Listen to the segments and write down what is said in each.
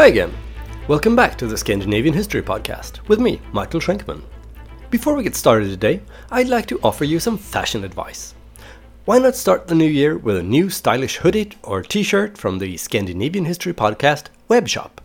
Hi again. Welcome back to the Scandinavian History Podcast with me, Mikael Shainkman. Before we get started today, I'd like to offer you some fashion advice. Why not start the new year with a new stylish hoodie or t shirt from the Scandinavian History Podcast web shop?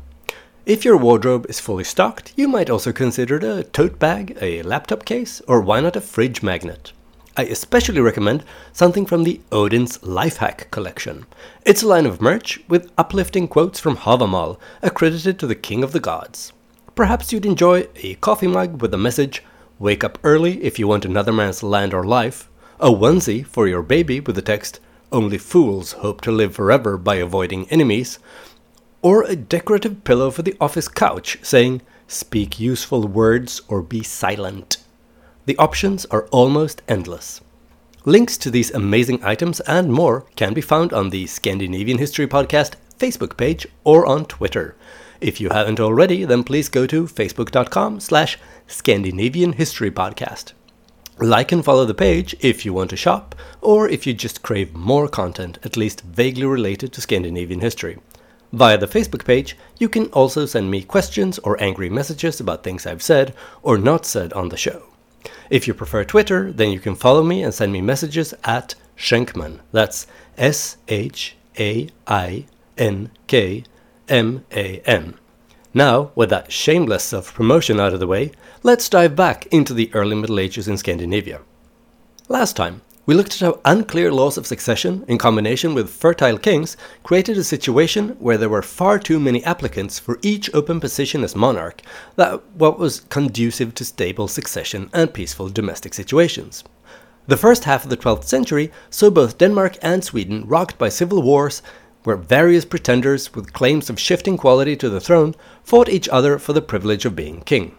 If your wardrobe is fully stocked, you might also consider a tote bag, a laptop case, or why not a fridge magnet. I especially recommend something from the Odin's Lifehack collection. It's a line of merch with uplifting quotes from Havamal, accredited to the King of the Gods. Perhaps you'd enjoy a coffee mug with the message, Wake up early if you want another man's land or life, a onesie for your baby with the text, Only fools hope to live forever by avoiding enemies, or a decorative pillow for the office couch saying, Speak useful words or be silent. The options are almost endless. Links to these amazing items and more can be found on the Scandinavian History Podcast Facebook page or on Twitter. If you haven't already, then please go to facebook.com slash Scandinavian History Podcast. Like and follow the page if you want to shop, or if you just crave more content, at least vaguely related to Scandinavian history. Via the Facebook page, you can also send me questions or angry messages about things I've said or not said on the show. If you prefer Twitter, then you can follow me and send me messages at Shainkman. That's S H A I N K M A N. Now, with that shameless self promotion out of the way, let's dive back into the early Middle Ages in Scandinavia. Last time, we looked at how unclear laws of succession, in combination with fertile kings, created a situation where there were far too many applicants for each open position as monarch, that what was conducive to stable succession and peaceful domestic situations. The first half of the 12th century saw both Denmark and Sweden rocked by civil wars, where various pretenders with claims of shifting quality to the throne fought each other for the privilege of being king.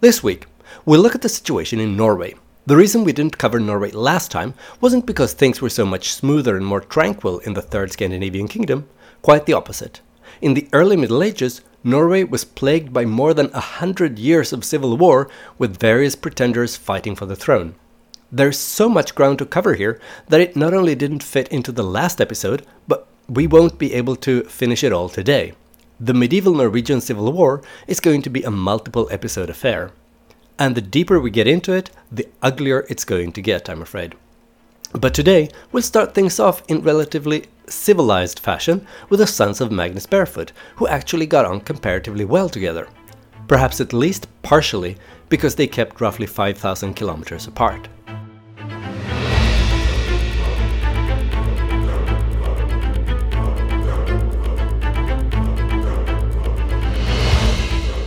This week, we'll look at the situation in Norway, the reason we didn't cover Norway last time wasn't because things were so much smoother and more tranquil in the Third Scandinavian Kingdom, quite the opposite. In the early Middle Ages, Norway was plagued by more than a hundred years of civil war, with various pretenders fighting for the throne. There's so much ground to cover here that it not only didn't fit into the last episode, but we won't be able to finish it all today. The medieval Norwegian Civil War is going to be a multiple episode affair. And the deeper we get into it, the uglier it's going to get, I'm afraid. But today, we'll start things off in relatively civilized fashion with the sons of Magnus Barefoot, who actually got on comparatively well together. Perhaps at least partially because they kept roughly 5,000 kilometers apart.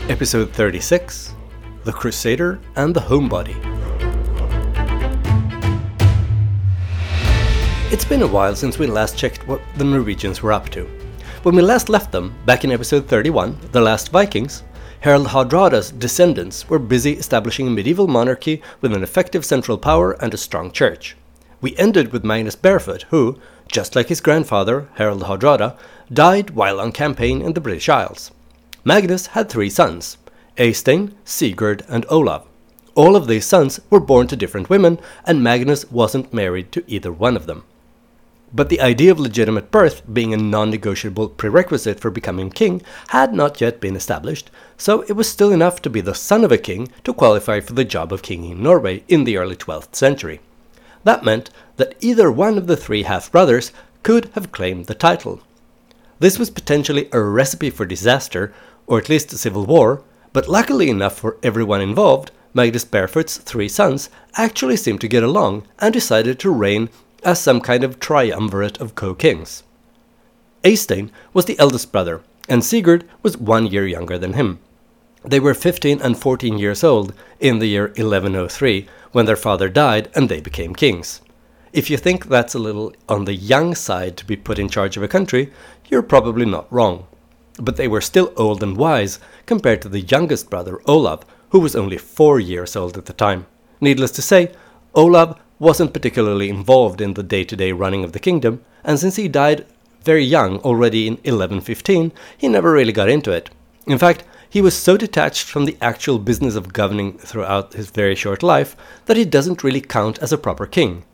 Episode 36 the Crusader, and the Homebody. It's been a while since we last checked what the Norwegians were up to. When we last left them, back in episode 31, The Last Vikings, Harald Hardrada's descendants were busy establishing a medieval monarchy with an effective central power and a strong church. We ended with Magnus Barefoot, who, just like his grandfather, Harald Hardrada, died while on campaign in the British Isles. Magnus had three sons Eystein, Sigurd, and Olav. All of these sons were born to different women, and Magnus wasn't married to either one of them. But the idea of legitimate birth being a non negotiable prerequisite for becoming king had not yet been established, so it was still enough to be the son of a king to qualify for the job of king in Norway in the early 12th century. That meant that either one of the three half brothers could have claimed the title. This was potentially a recipe for disaster, or at least civil war, but luckily enough for everyone involved, Magnus Barefoot's three sons actually seemed to get along and decided to reign as some kind of triumvirate of co-kings. Eystein was the eldest brother, and Sigurd was one year younger than him. They were 15 and 14 years old in the year 1103 when their father died and they became kings. If you think that's a little on the young side to be put in charge of a country, you're probably not wrong but they were still old and wise compared to the youngest brother, Olav, who was only four years old at the time. Needless to say, Olav wasn't particularly involved in the day to day running of the kingdom, and since he died very young, already in 1115, he never really got into it. In fact, he was so detached from the actual business of governing throughout his very short life that he doesn't really count as a proper king.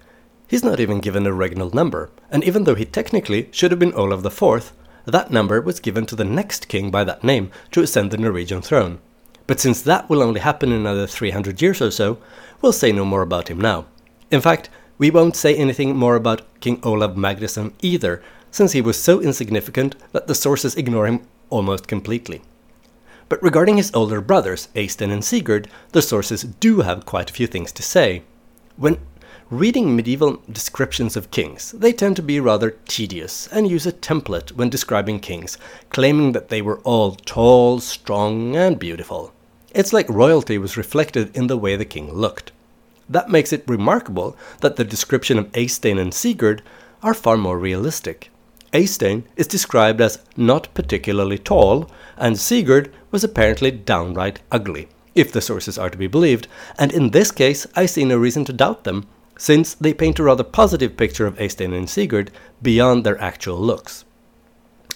He's not even given a regnal number, and even though he technically should have been Olav IV, that number was given to the next king by that name to ascend the Norwegian throne. But since that will only happen in another 300 years or so, we'll say no more about him now. In fact, we won't say anything more about King Olav Magnusson either, since he was so insignificant that the sources ignore him almost completely. But regarding his older brothers, Eystein and Sigurd, the sources do have quite a few things to say. When reading medieval descriptions of kings, they tend to be rather tedious and use a template when describing kings, claiming that they were all tall, strong, and beautiful. It's like royalty was reflected in the way the king looked. That makes it remarkable that the description of Eystein and Sigurd are far more realistic. Eystein is described as not particularly tall, and Sigurd was apparently downright ugly, if the sources are to be believed, and in this case I see no reason to doubt them, since they paint a rather positive picture of Eystein and Sigurd beyond their actual looks.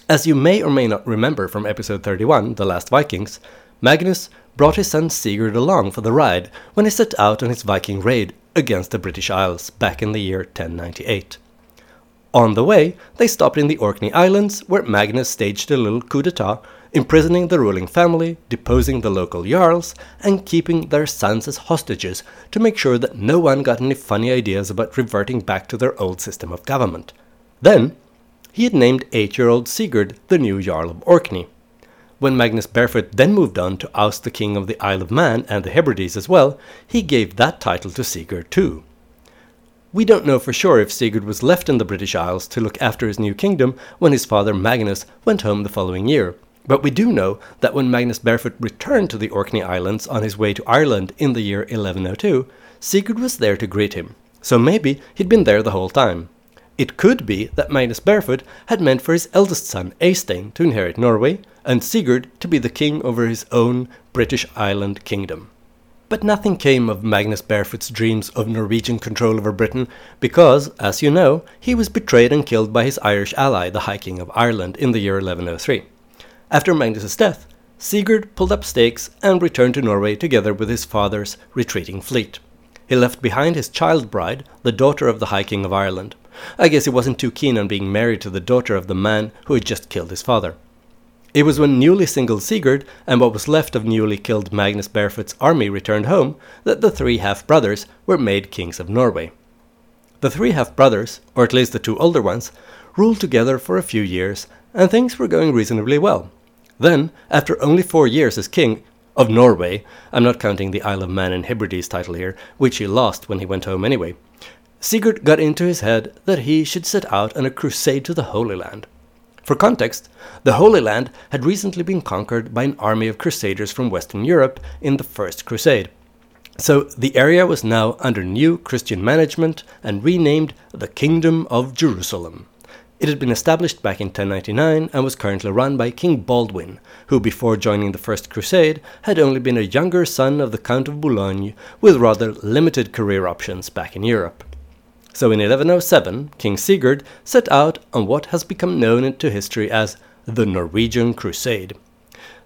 As you may or may not remember from episode 31, The Last Vikings, Magnus brought his son Sigurd along for the ride when he set out on his Viking raid against the British Isles back in the year 1098. On the way, they stopped in the Orkney Islands, where Magnus staged a little coup d'etat, imprisoning the ruling family, deposing the local jarls, and keeping their sons as hostages to make sure that no one got any funny ideas about reverting back to their old system of government. Then, he had named eight year old Sigurd the new Jarl of Orkney. When Magnus Barefoot then moved on to oust the king of the Isle of Man and the Hebrides as well, he gave that title to Sigurd too. We don't know for sure if Sigurd was left in the British Isles to look after his new kingdom when his father Magnus went home the following year, but we do know that when Magnus Barefoot returned to the Orkney Islands on his way to Ireland in the year 1102, Sigurd was there to greet him, so maybe he'd been there the whole time. It could be that Magnus Barefoot had meant for his eldest son Eystein to inherit Norway, and Sigurd to be the king over his own British island kingdom. But nothing came of Magnus Barefoot's dreams of Norwegian control over Britain because, as you know, he was betrayed and killed by his Irish ally, the High King of Ireland, in the year 1103. After Magnus's death, Sigurd pulled up stakes and returned to Norway together with his father's retreating fleet. He left behind his child bride, the daughter of the High King of Ireland. I guess he wasn't too keen on being married to the daughter of the man who had just killed his father. It was when newly single Sigurd and what was left of newly killed Magnus Barefoot's army returned home that the three half brothers were made kings of Norway. The three half brothers, or at least the two older ones, ruled together for a few years, and things were going reasonably well. Then, after only four years as king of Norway, I'm not counting the Isle of Man and Hebrides title here, which he lost when he went home anyway, Sigurd got into his head that he should set out on a crusade to the Holy Land. For context, the Holy Land had recently been conquered by an army of crusaders from Western Europe in the First Crusade. So the area was now under new Christian management and renamed the Kingdom of Jerusalem. It had been established back in 1099 and was currently run by King Baldwin, who before joining the First Crusade had only been a younger son of the Count of Boulogne with rather limited career options back in Europe. So in 1107, King Sigurd set out on what has become known to history as the Norwegian Crusade.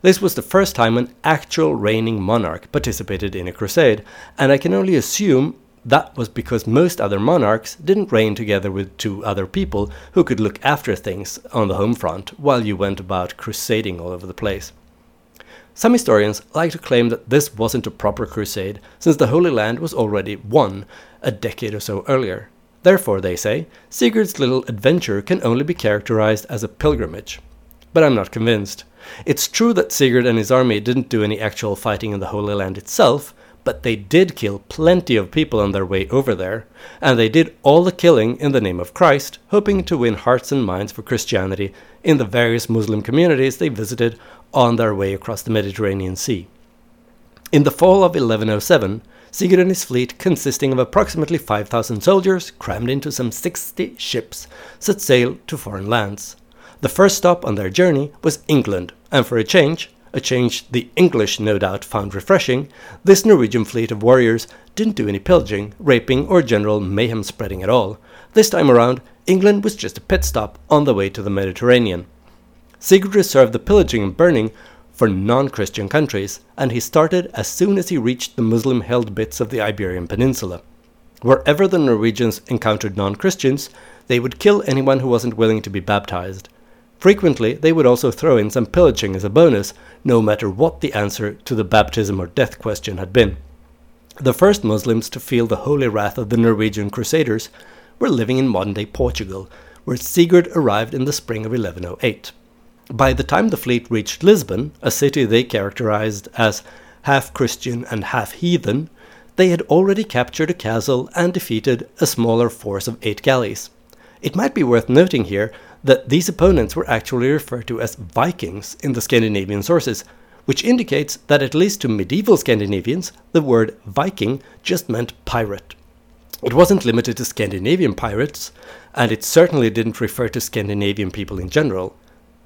This was the first time an actual reigning monarch participated in a crusade, and I can only assume that was because most other monarchs didn't reign together with two other people who could look after things on the home front while you went about crusading all over the place. Some historians like to claim that this wasn't a proper crusade, since the Holy Land was already won a decade or so earlier. Therefore, they say, Sigurd's little adventure can only be characterized as a pilgrimage. But I'm not convinced. It's true that Sigurd and his army didn't do any actual fighting in the Holy Land itself, but they did kill plenty of people on their way over there, and they did all the killing in the name of Christ, hoping to win hearts and minds for Christianity in the various Muslim communities they visited on their way across the Mediterranean Sea. In the fall of 1107, Sigurd and his fleet, consisting of approximately 5,000 soldiers crammed into some 60 ships, set sail to foreign lands. The first stop on their journey was England, and for a change, a change the English no doubt found refreshing, this Norwegian fleet of warriors didn't do any pillaging, raping, or general mayhem spreading at all. This time around, England was just a pit stop on the way to the Mediterranean. Sigurd reserved the pillaging and burning for non Christian countries, and he started as soon as he reached the Muslim held bits of the Iberian Peninsula. Wherever the Norwegians encountered non Christians, they would kill anyone who wasn't willing to be baptized. Frequently, they would also throw in some pillaging as a bonus, no matter what the answer to the baptism or death question had been. The first Muslims to feel the holy wrath of the Norwegian Crusaders were living in modern day Portugal, where Sigurd arrived in the spring of 1108. By the time the fleet reached Lisbon, a city they characterized as half Christian and half heathen, they had already captured a castle and defeated a smaller force of eight galleys. It might be worth noting here that these opponents were actually referred to as Vikings in the Scandinavian sources, which indicates that at least to medieval Scandinavians, the word Viking just meant pirate. It wasn't limited to Scandinavian pirates, and it certainly didn't refer to Scandinavian people in general.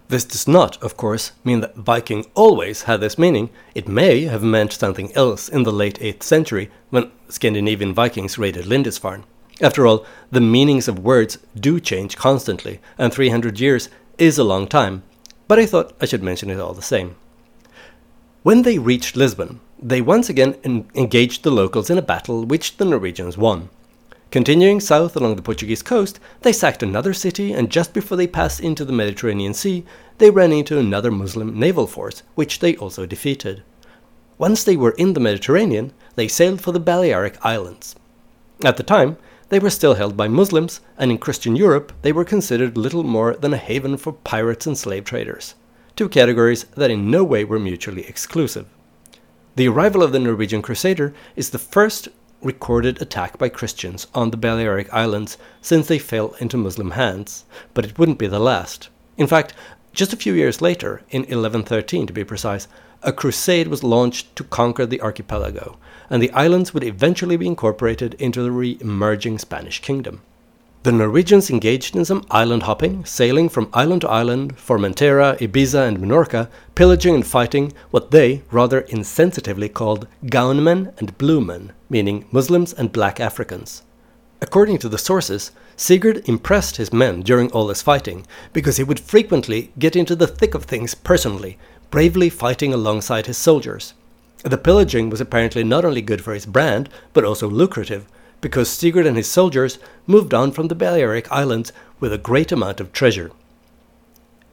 This does not, of course, mean that Viking always had this meaning. It may have meant something else in the late 8th century when Scandinavian Vikings raided Lindisfarne. After all, the meanings of words do change constantly, and 300 years is a long time, but I thought I should mention it all the same. When they reached Lisbon, they once again en engaged the locals in a battle which the Norwegians won. Continuing south along the Portuguese coast, they sacked another city, and just before they passed into the Mediterranean Sea, they ran into another Muslim naval force, which they also defeated. Once they were in the Mediterranean, they sailed for the Balearic Islands. At the time, they were still held by Muslims, and in Christian Europe, they were considered little more than a haven for pirates and slave traders, two categories that in no way were mutually exclusive. The arrival of the Norwegian Crusader is the first recorded attack by Christians on the Balearic Islands since they fell into Muslim hands, but it wouldn't be the last. In fact, just a few years later, in 1113 to be precise, a crusade was launched to conquer the archipelago, and the islands would eventually be incorporated into the re emerging Spanish kingdom. The Norwegians engaged in some island hopping, sailing from island to island, Formentera, Ibiza, and Minorca, pillaging and fighting what they rather insensitively called Gaunmen and Bluemen, meaning Muslims and black Africans. According to the sources, Sigurd impressed his men during all this fighting because he would frequently get into the thick of things personally, bravely fighting alongside his soldiers. The pillaging was apparently not only good for his brand, but also lucrative, because Sigurd and his soldiers moved on from the Balearic Islands with a great amount of treasure.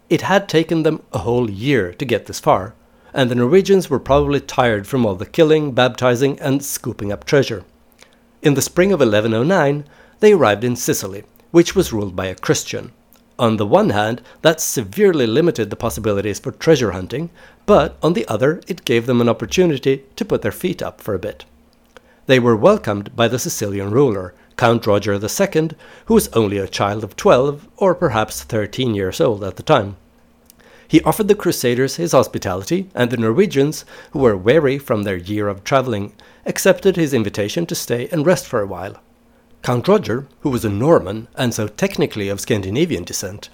It had taken them a whole year to get this far, and the Norwegians were probably tired from all the killing, baptizing, and scooping up treasure. In the spring of 1109, they arrived in Sicily, which was ruled by a Christian. On the one hand, that severely limited the possibilities for treasure hunting, but on the other, it gave them an opportunity to put their feet up for a bit. They were welcomed by the Sicilian ruler, Count Roger II, who was only a child of 12 or perhaps 13 years old at the time. He offered the Crusaders his hospitality, and the Norwegians, who were weary from their year of travelling, accepted his invitation to stay and rest for a while. Count Roger, who was a Norman and so technically of Scandinavian descent,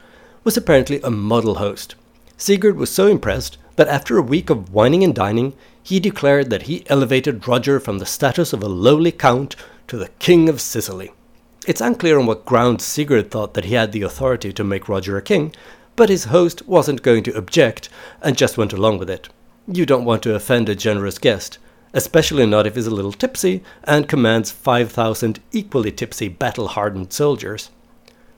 was apparently a model host. Sigurd was so impressed that after a week of wining and dining, he declared that he elevated Roger from the status of a lowly count to the king of Sicily. It's unclear on what grounds Sigurd thought that he had the authority to make Roger a king, but his host wasn't going to object and just went along with it. You don't want to offend a generous guest, especially not if he's a little tipsy and commands 5,000 equally tipsy battle hardened soldiers.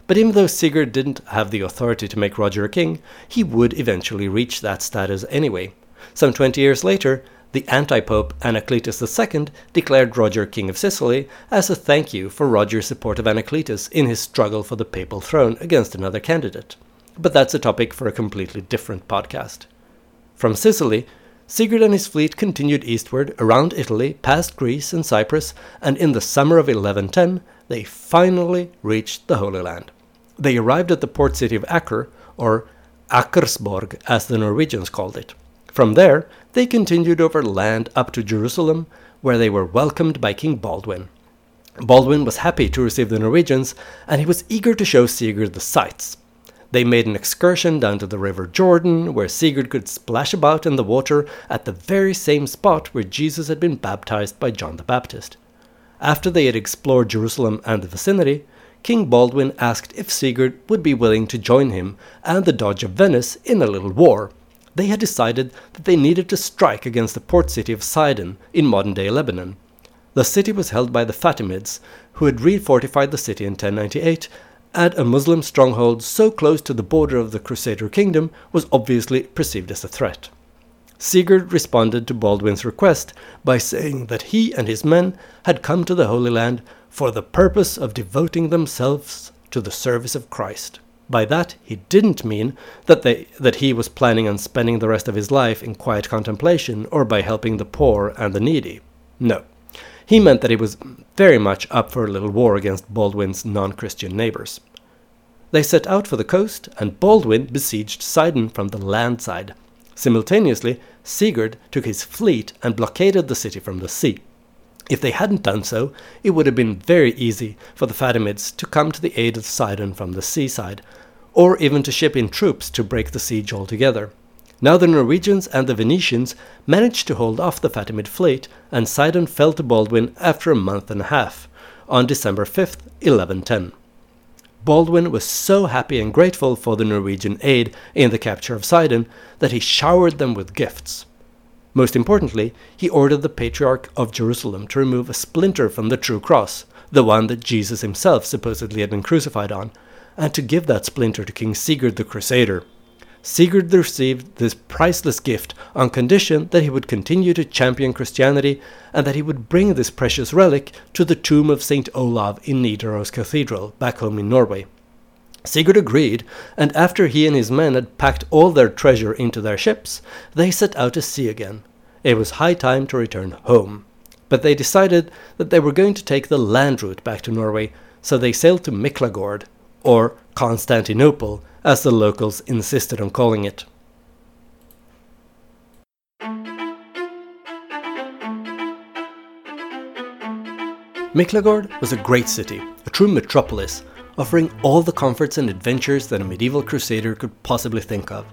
But even though Sigurd didn't have the authority to make Roger a king, he would eventually reach that status anyway. Some 20 years later, the anti pope Anacletus II declared Roger king of Sicily as a thank you for Roger's support of Anacletus in his struggle for the papal throne against another candidate. But that's a topic for a completely different podcast. From Sicily, Sigurd and his fleet continued eastward around Italy, past Greece and Cyprus, and in the summer of 1110 they finally reached the Holy Land. They arrived at the port city of Acre, or Akersborg as the Norwegians called it. From there, they continued over land up to Jerusalem, where they were welcomed by King Baldwin. Baldwin was happy to receive the Norwegians, and he was eager to show Sigurd the sights. They made an excursion down to the river Jordan, where Sigurd could splash about in the water at the very same spot where Jesus had been baptized by John the Baptist. After they had explored Jerusalem and the vicinity, King Baldwin asked if Sigurd would be willing to join him and the Doge of Venice in a little war. They had decided that they needed to strike against the port city of Sidon in modern day Lebanon. The city was held by the Fatimids, who had refortified the city in 1098 add a Muslim stronghold so close to the border of the Crusader kingdom was obviously perceived as a threat. Sigurd responded to Baldwin's request by saying that he and his men had come to the Holy Land for the purpose of devoting themselves to the service of Christ. By that, he didn't mean that, they, that he was planning on spending the rest of his life in quiet contemplation or by helping the poor and the needy. No. He meant that he was very much up for a little war against Baldwin's non Christian neighbors. They set out for the coast, and Baldwin besieged Sidon from the land side. Simultaneously, Sigurd took his fleet and blockaded the city from the sea. If they hadn't done so, it would have been very easy for the Fatimids to come to the aid of Sidon from the seaside, or even to ship in troops to break the siege altogether. Now the Norwegians and the Venetians managed to hold off the Fatimid fleet, and Sidon fell to Baldwin after a month and a half, on December 5th, 1110. Baldwin was so happy and grateful for the Norwegian aid in the capture of Sidon that he showered them with gifts. Most importantly, he ordered the Patriarch of Jerusalem to remove a splinter from the true cross, the one that Jesus himself supposedly had been crucified on, and to give that splinter to King Sigurd the Crusader. Sigurd received this priceless gift on condition that he would continue to champion Christianity and that he would bring this precious relic to the tomb of St. Olav in Nidaros Cathedral, back home in Norway. Sigurd agreed, and after he and his men had packed all their treasure into their ships, they set out to sea again. It was high time to return home. But they decided that they were going to take the land route back to Norway, so they sailed to Miklagard, or Constantinople, as the locals insisted on calling it. Miklagard was a great city, a true metropolis, offering all the comforts and adventures that a medieval crusader could possibly think of.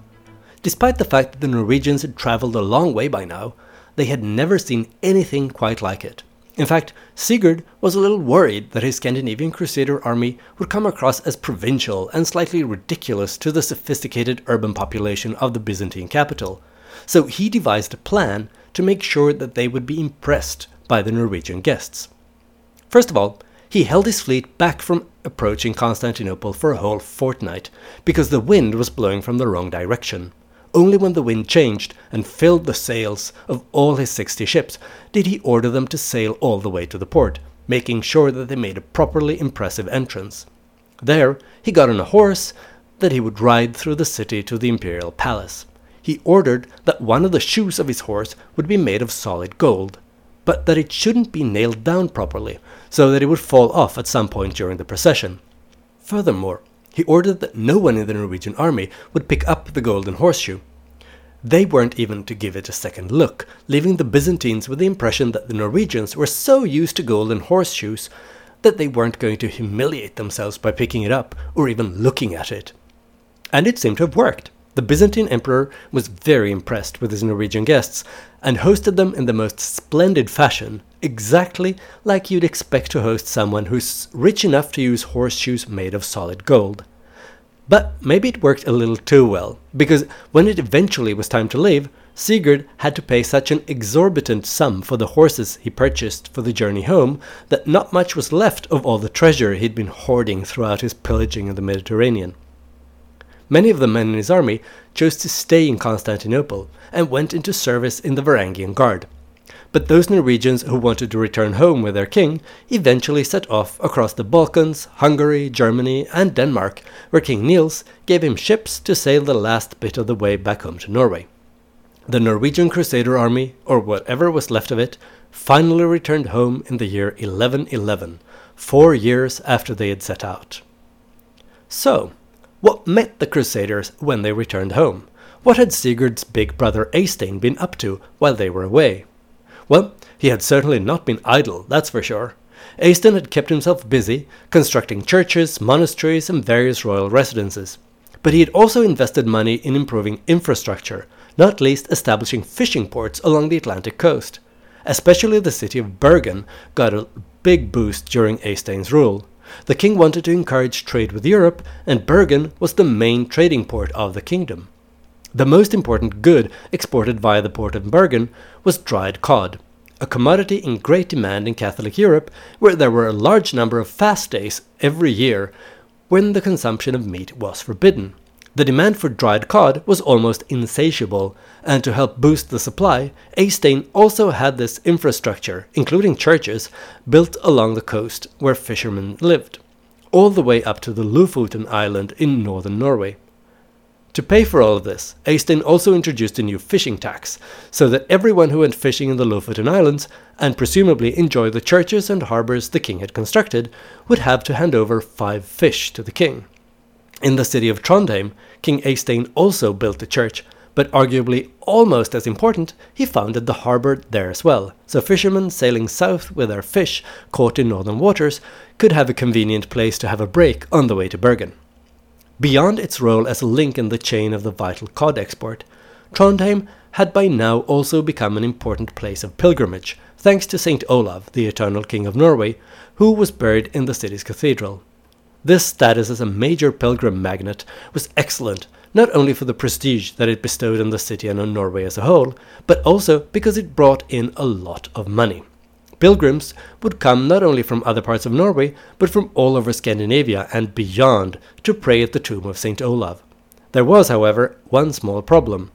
Despite the fact that the Norwegians had travelled a long way by now, they had never seen anything quite like it. In fact, Sigurd was a little worried that his Scandinavian crusader army would come across as provincial and slightly ridiculous to the sophisticated urban population of the Byzantine capital, so he devised a plan to make sure that they would be impressed by the Norwegian guests. First of all, he held his fleet back from approaching Constantinople for a whole fortnight because the wind was blowing from the wrong direction. Only when the wind changed and filled the sails of all his sixty ships did he order them to sail all the way to the port, making sure that they made a properly impressive entrance. There he got on a horse that he would ride through the city to the imperial palace. He ordered that one of the shoes of his horse would be made of solid gold, but that it shouldn't be nailed down properly, so that it would fall off at some point during the procession. Furthermore, he ordered that no one in the Norwegian army would pick up the golden horseshoe. They weren't even to give it a second look, leaving the Byzantines with the impression that the Norwegians were so used to golden horseshoes that they weren't going to humiliate themselves by picking it up or even looking at it. And it seemed to have worked. The Byzantine emperor was very impressed with his Norwegian guests and hosted them in the most splendid fashion, exactly like you'd expect to host someone who's rich enough to use horseshoes made of solid gold. But maybe it worked a little too well, because when it eventually was time to leave, Sigurd had to pay such an exorbitant sum for the horses he purchased for the journey home that not much was left of all the treasure he'd been hoarding throughout his pillaging of the Mediterranean. Many of the men in his army chose to stay in Constantinople and went into service in the Varangian Guard. But those Norwegians who wanted to return home with their king eventually set off across the Balkans, Hungary, Germany, and Denmark, where King Niels gave him ships to sail the last bit of the way back home to Norway. The Norwegian Crusader army, or whatever was left of it, finally returned home in the year 1111, four years after they had set out. So, what met the Crusaders when they returned home? What had Sigurd's big brother Eystein been up to while they were away? Well, he had certainly not been idle, that's for sure. Eystein had kept himself busy, constructing churches, monasteries, and various royal residences. But he had also invested money in improving infrastructure, not least establishing fishing ports along the Atlantic coast. Especially the city of Bergen got a big boost during Eystein's rule. The king wanted to encourage trade with Europe, and Bergen was the main trading port of the kingdom. The most important good exported via the port of Bergen was dried cod, a commodity in great demand in Catholic Europe, where there were a large number of fast days every year, when the consumption of meat was forbidden. The demand for dried cod was almost insatiable, and to help boost the supply, Eystein also had this infrastructure, including churches, built along the coast where fishermen lived, all the way up to the Lofoten island in northern Norway. To pay for all of this, Eystein also introduced a new fishing tax, so that everyone who went fishing in the Lofoten Islands, and presumably enjoy the churches and harbours the king had constructed, would have to hand over five fish to the king. In the city of Trondheim, King Eystein also built a church, but arguably almost as important, he founded the harbour there as well, so fishermen sailing south with their fish caught in northern waters could have a convenient place to have a break on the way to Bergen. Beyond its role as a link in the chain of the vital cod export, Trondheim had by now also become an important place of pilgrimage, thanks to St. Olav, the eternal king of Norway, who was buried in the city's cathedral. This status as a major pilgrim magnet was excellent, not only for the prestige that it bestowed on the city and on Norway as a whole, but also because it brought in a lot of money. Pilgrims would come not only from other parts of Norway, but from all over Scandinavia and beyond to pray at the tomb of St. Olav. There was, however, one small problem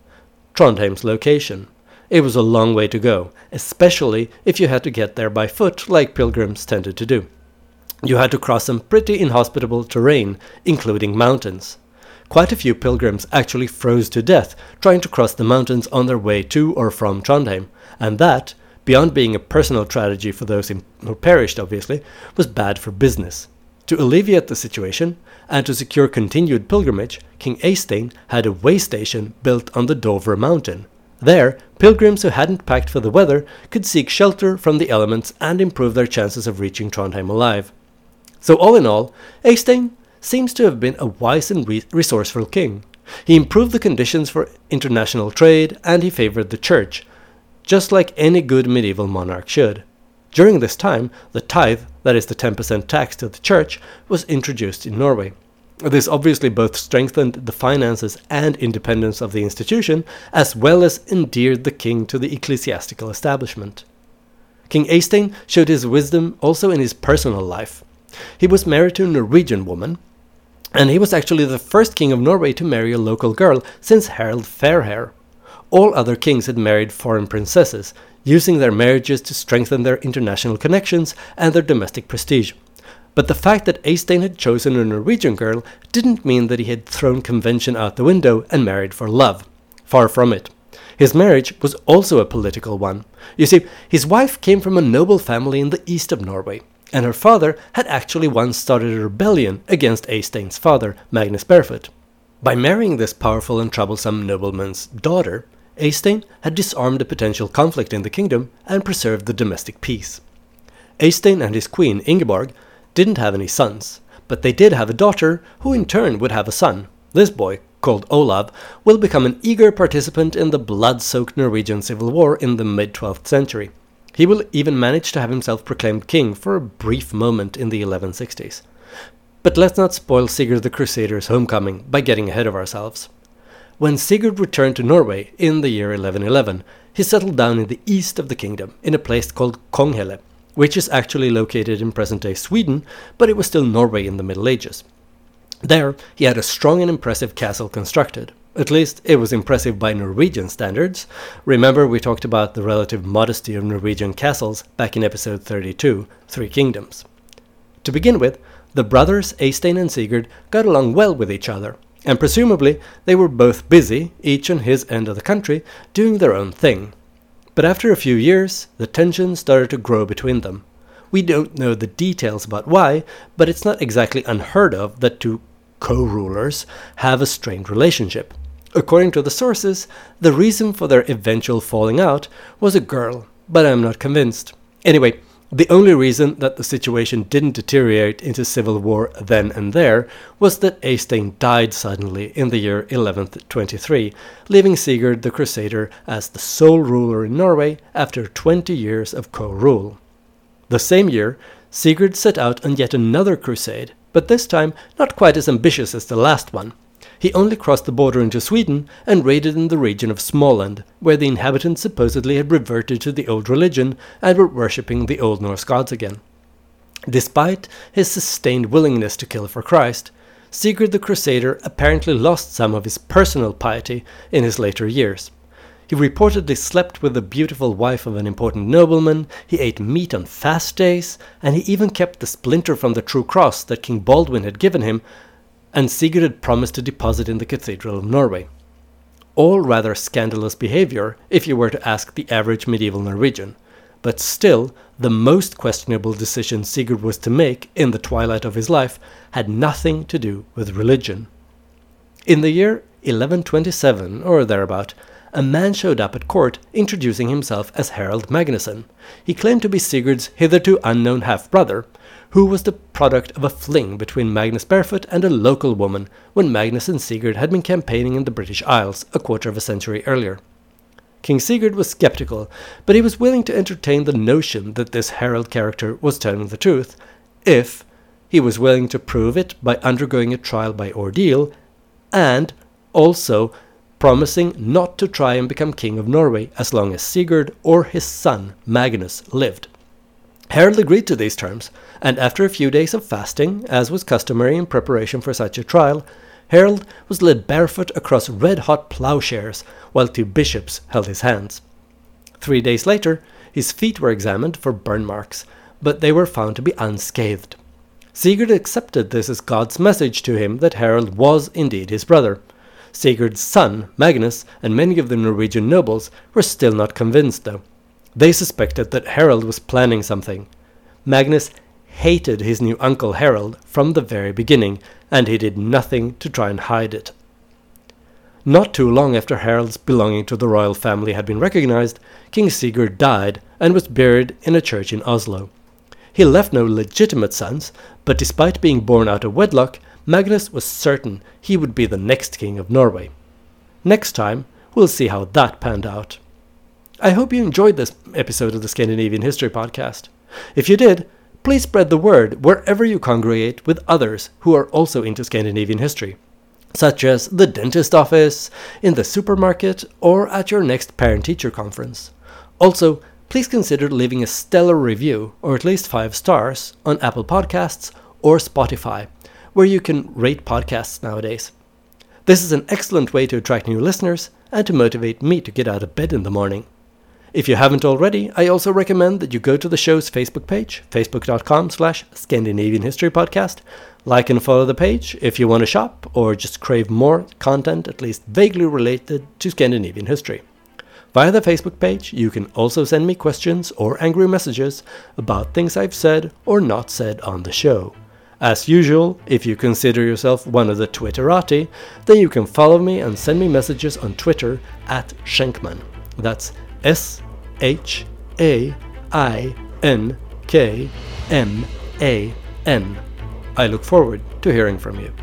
Trondheim's location. It was a long way to go, especially if you had to get there by foot, like pilgrims tended to do you had to cross some pretty inhospitable terrain, including mountains. Quite a few pilgrims actually froze to death trying to cross the mountains on their way to or from Trondheim, and that, beyond being a personal tragedy for those who perished obviously, was bad for business. To alleviate the situation, and to secure continued pilgrimage, King Eystein had a way station built on the Dovre mountain. There, pilgrims who hadn't packed for the weather could seek shelter from the elements and improve their chances of reaching Trondheim alive. So, all in all, Eystein seems to have been a wise and re- resourceful king. He improved the conditions for international trade and he favored the church, just like any good medieval monarch should. During this time, the tithe, that is the 10% tax to the church, was introduced in Norway. This obviously both strengthened the finances and independence of the institution, as well as endeared the king to the ecclesiastical establishment. King Eystein showed his wisdom also in his personal life. He was married to a Norwegian woman, and he was actually the first king of Norway to marry a local girl since Harald Fairhair. All other kings had married foreign princesses, using their marriages to strengthen their international connections and their domestic prestige. But the fact that Eystein had chosen a Norwegian girl didn't mean that he had thrown convention out the window and married for love. Far from it. His marriage was also a political one. You see, his wife came from a noble family in the east of Norway and her father had actually once started a rebellion against Eystein's father, Magnus Barefoot. By marrying this powerful and troublesome nobleman's daughter, Eystein had disarmed a potential conflict in the kingdom and preserved the domestic peace. Eystein and his queen, Ingeborg, didn't have any sons, but they did have a daughter who in turn would have a son. This boy, called Olav, will become an eager participant in the blood soaked Norwegian Civil War in the mid 12th century. He will even manage to have himself proclaimed king for a brief moment in the 1160s. But let's not spoil Sigurd the Crusader's homecoming by getting ahead of ourselves. When Sigurd returned to Norway in the year 1111, he settled down in the east of the kingdom, in a place called Konghelle, which is actually located in present day Sweden, but it was still Norway in the Middle Ages. There, he had a strong and impressive castle constructed. At least it was impressive by Norwegian standards. Remember, we talked about the relative modesty of Norwegian castles back in episode 32, Three Kingdoms. To begin with, the brothers Eystein and Sigurd got along well with each other, and presumably they were both busy, each on his end of the country, doing their own thing. But after a few years, the tension started to grow between them. We don't know the details about why, but it's not exactly unheard of that two co rulers have a strained relationship. According to the sources, the reason for their eventual falling out was a girl, but I'm not convinced. Anyway, the only reason that the situation didn't deteriorate into civil war then and there was that Eystein died suddenly in the year 1123, leaving Sigurd the Crusader as the sole ruler in Norway after 20 years of co rule. The same year, Sigurd set out on yet another crusade, but this time not quite as ambitious as the last one. He only crossed the border into Sweden and raided in the region of Småland, where the inhabitants supposedly had reverted to the old religion and were worshipping the Old Norse gods again. Despite his sustained willingness to kill for Christ, Sigurd the Crusader apparently lost some of his personal piety in his later years. He reportedly slept with the beautiful wife of an important nobleman, he ate meat on fast days, and he even kept the splinter from the true cross that King Baldwin had given him, and Sigurd had promised to deposit in the Cathedral of Norway. All rather scandalous behavior if you were to ask the average medieval Norwegian, but still, the most questionable decision Sigurd was to make in the twilight of his life had nothing to do with religion. In the year 1127 or thereabout, a man showed up at court introducing himself as Harald Magnusson. He claimed to be Sigurd's hitherto unknown half brother, who was the product of a fling between Magnus Barefoot and a local woman when Magnus and Sigurd had been campaigning in the British Isles a quarter of a century earlier. King Sigurd was skeptical, but he was willing to entertain the notion that this Harald character was telling the truth, if he was willing to prove it by undergoing a trial by ordeal, and also promising not to try and become king of Norway as long as Sigurd or his son Magnus lived. Harald agreed to these terms, and after a few days of fasting, as was customary in preparation for such a trial, Harald was led barefoot across red hot plowshares while two bishops held his hands. Three days later, his feet were examined for burn marks, but they were found to be unscathed. Sigurd accepted this as God's message to him that Harald was indeed his brother, Sigurd's son, Magnus, and many of the Norwegian nobles were still not convinced, though. They suspected that Harald was planning something. Magnus hated his new uncle Harald from the very beginning, and he did nothing to try and hide it. Not too long after Harald's belonging to the royal family had been recognized, King Sigurd died and was buried in a church in Oslo. He left no legitimate sons, but despite being born out of wedlock, Magnus was certain he would be the next king of Norway. Next time, we'll see how that panned out. I hope you enjoyed this episode of the Scandinavian History Podcast. If you did, please spread the word wherever you congregate with others who are also into Scandinavian history, such as the dentist office, in the supermarket, or at your next parent teacher conference. Also, please consider leaving a stellar review, or at least five stars, on Apple Podcasts or Spotify where you can rate podcasts nowadays. This is an excellent way to attract new listeners and to motivate me to get out of bed in the morning. If you haven't already, I also recommend that you go to the show's Facebook page, facebook.com slash Scandinavian History Podcast. Like and follow the page if you want to shop or just crave more content at least vaguely related to Scandinavian history. Via the Facebook page, you can also send me questions or angry messages about things I've said or not said on the show. As usual, if you consider yourself one of the Twitterati, then you can follow me and send me messages on Twitter at Shainkman. That's S H A I N K M A N. I look forward to hearing from you.